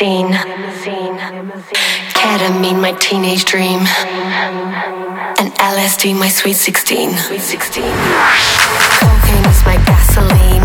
limousine. Ketamine, my teenage dream. And LSD, my sweet 16. Cocaine is my gasoline.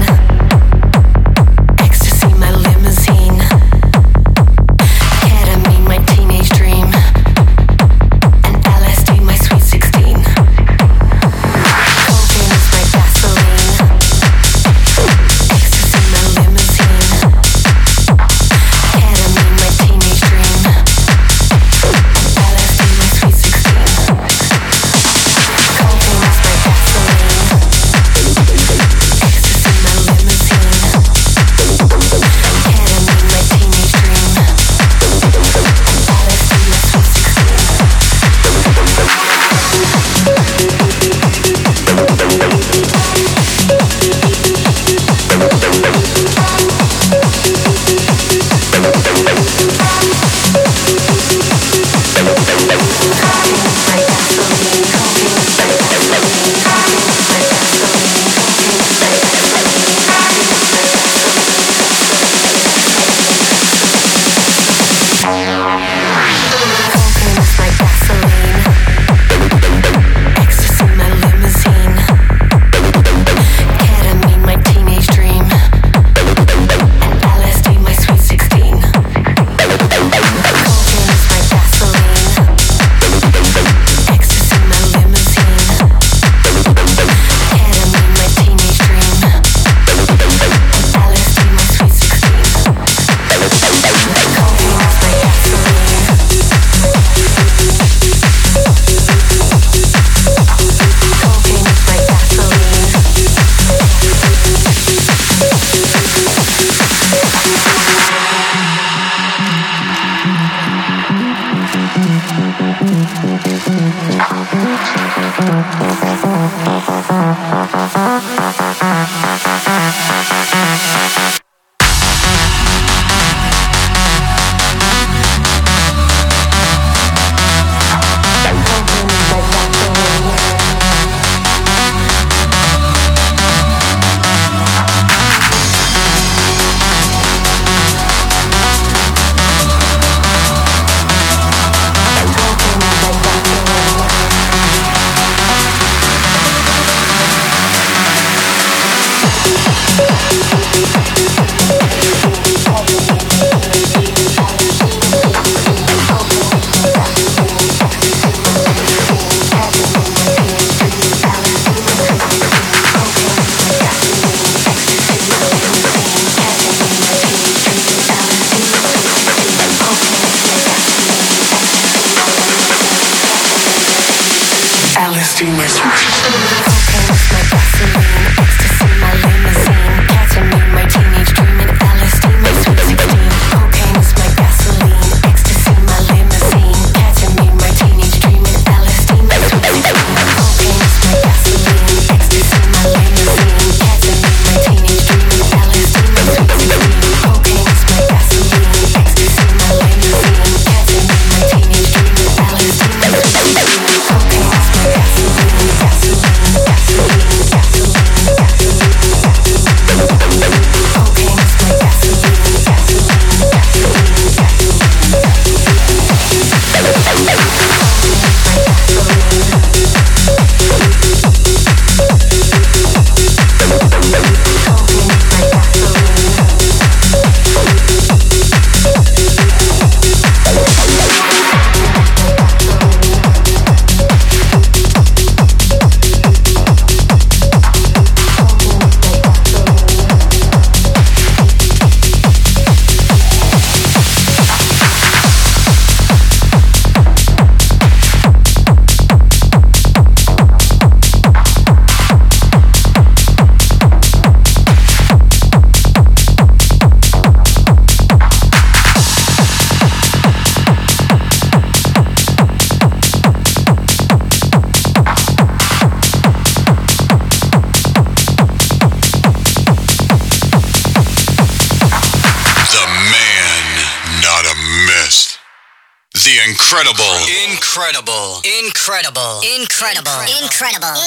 Gasoline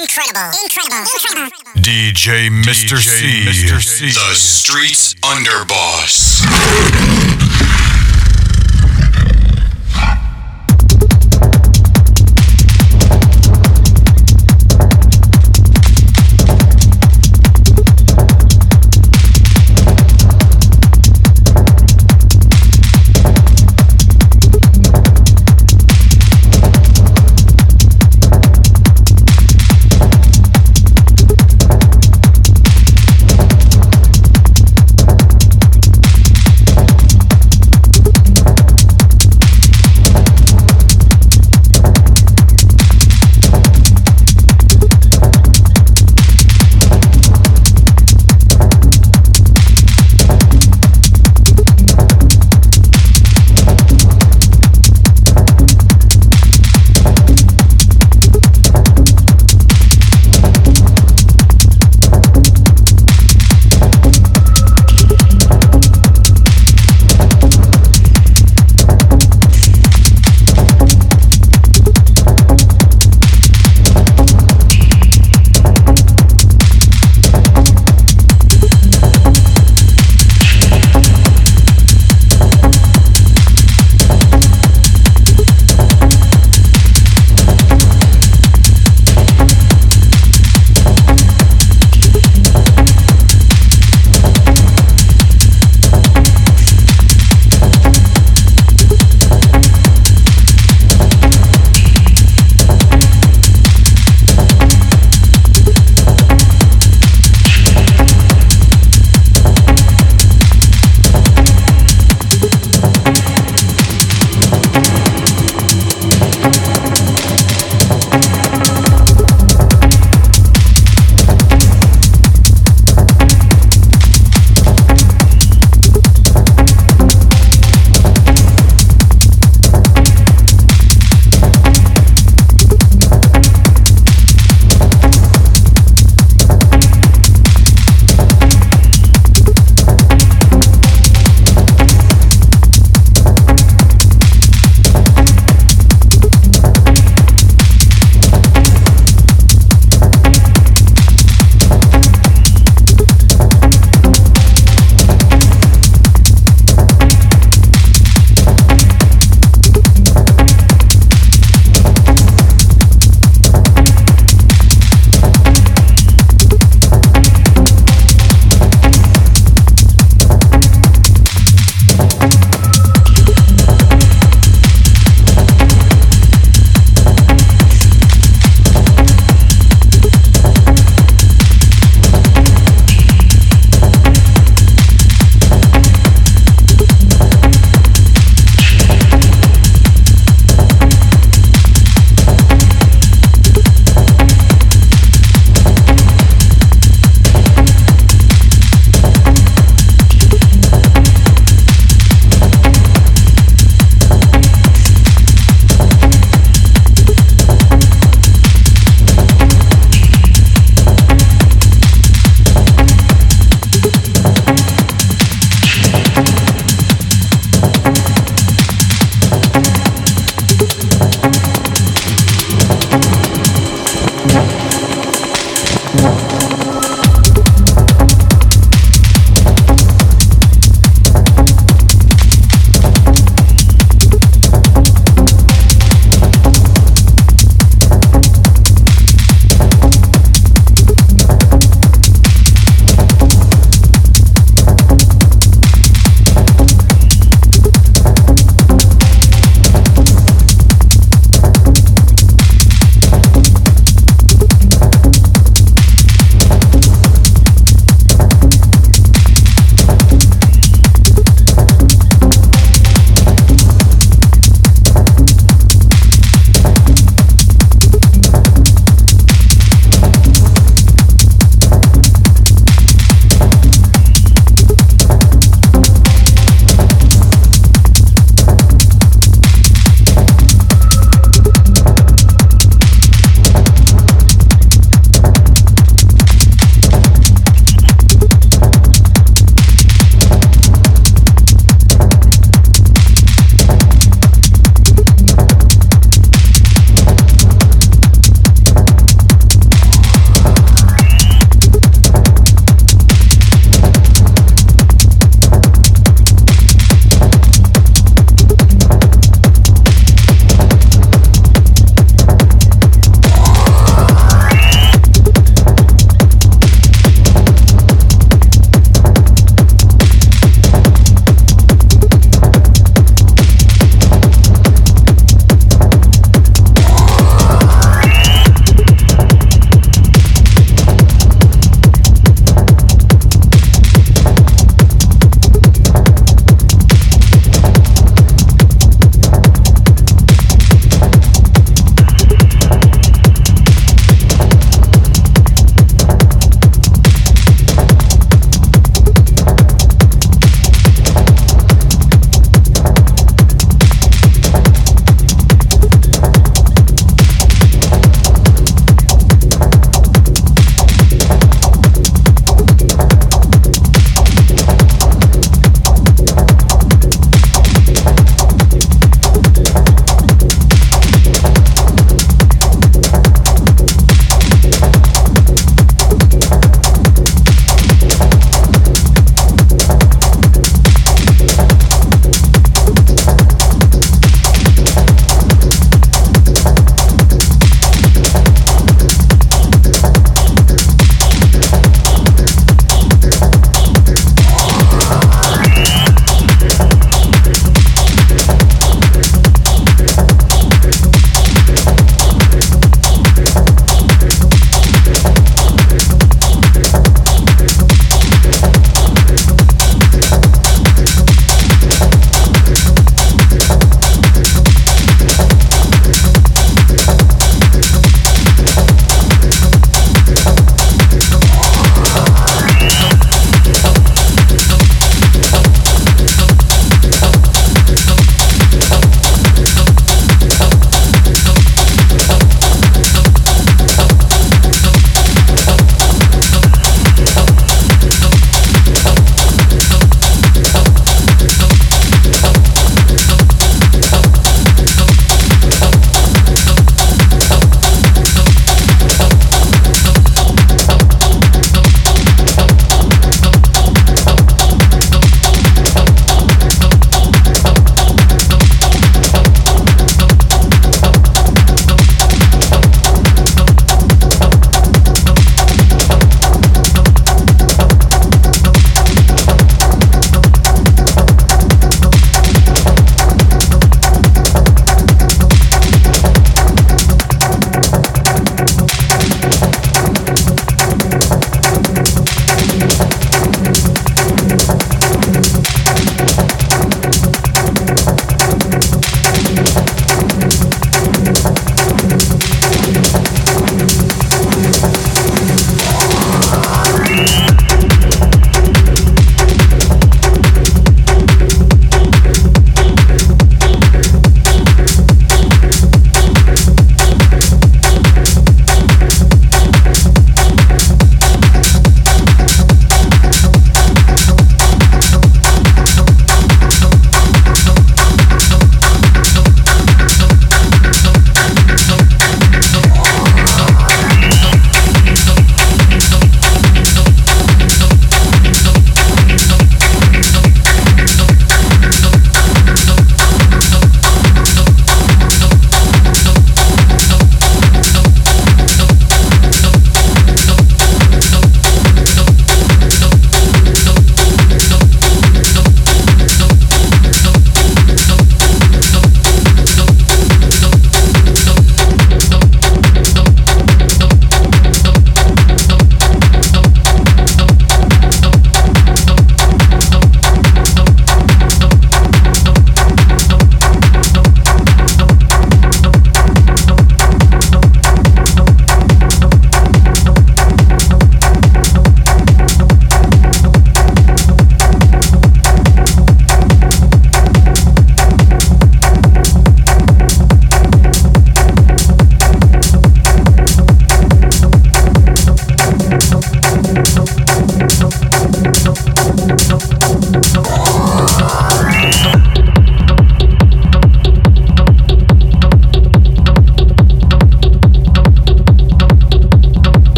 incredible, incredible, incredible, DJ Mr. C, Mr. C, the streets underboss.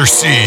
Mr. C.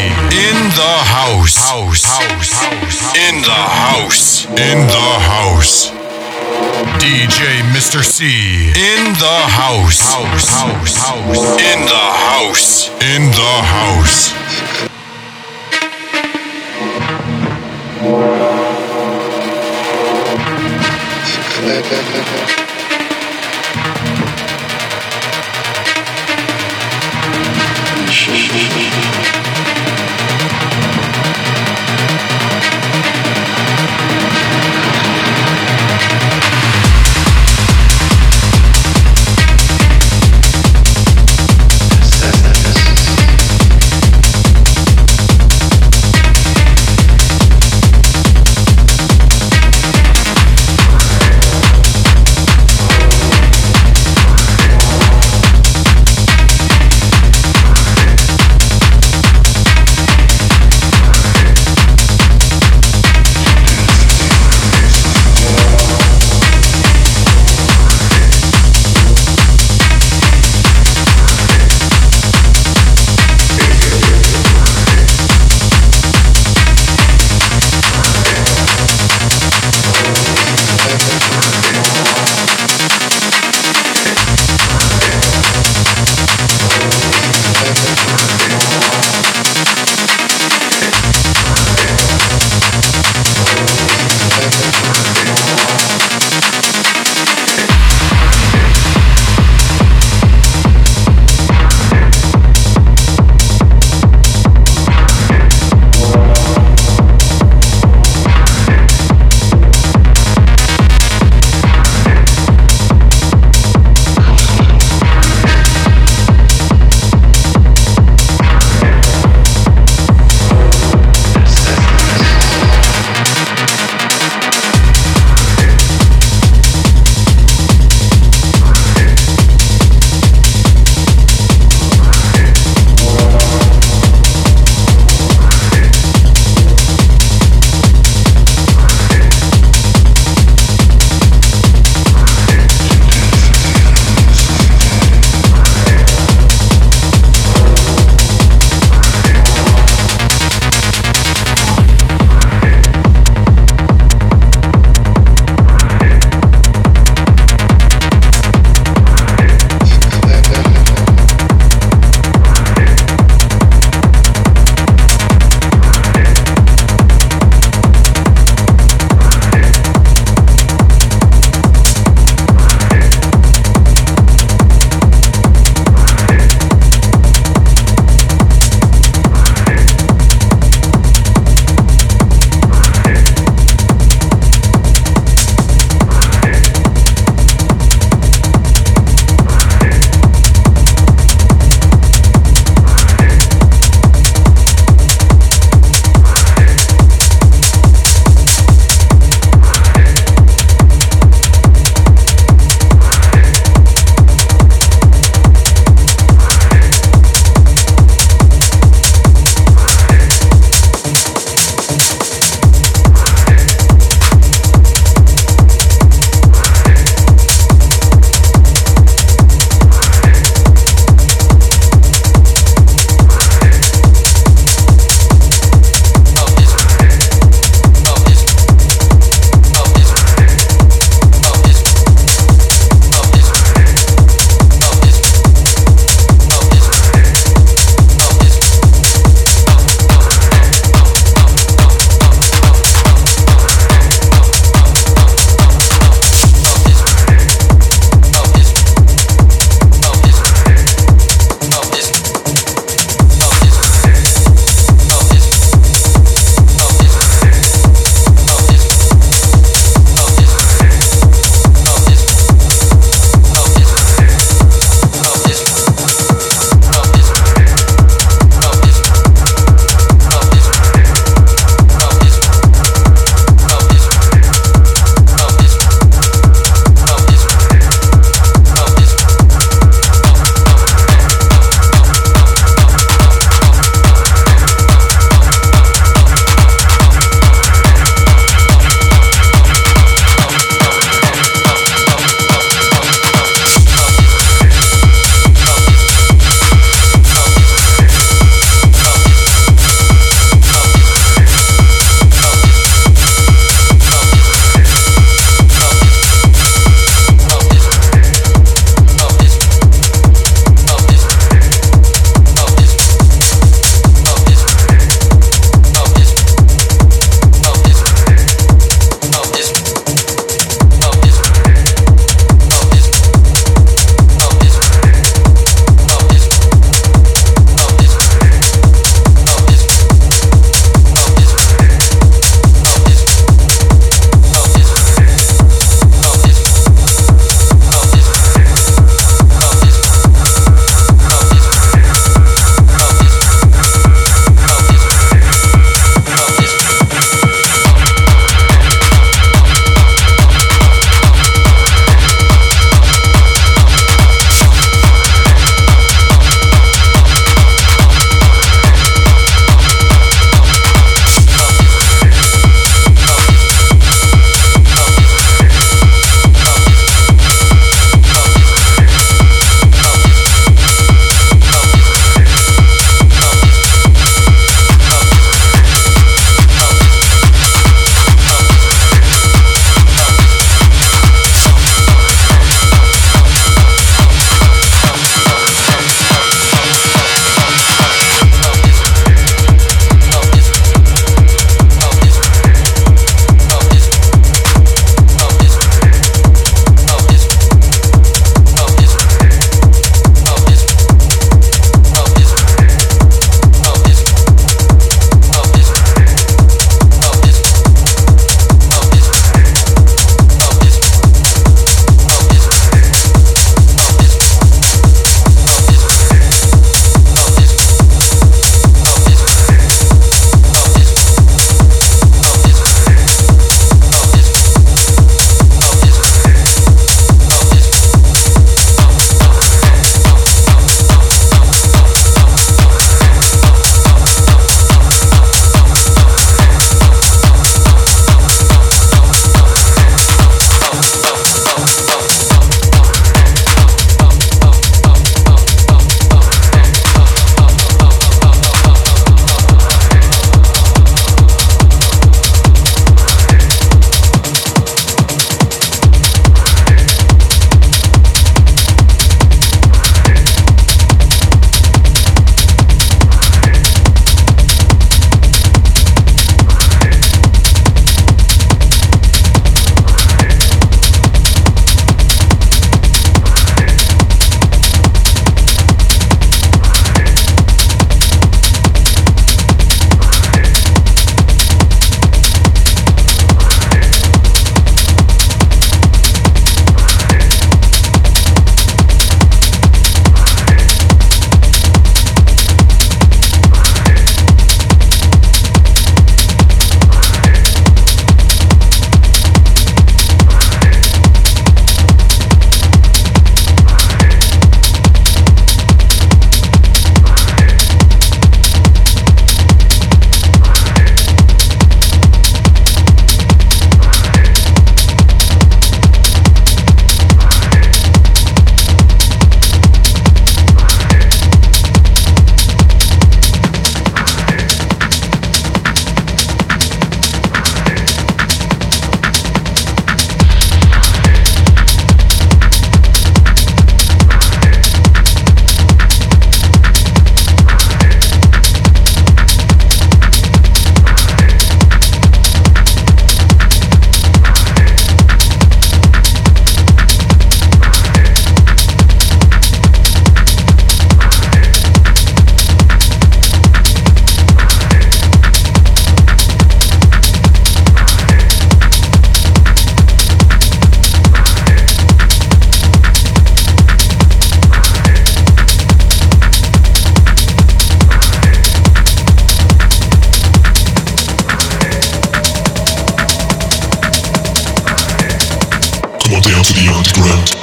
down to the underground.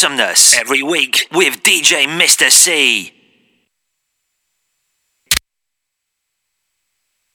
Awesomeness every week with DJ Mr. C.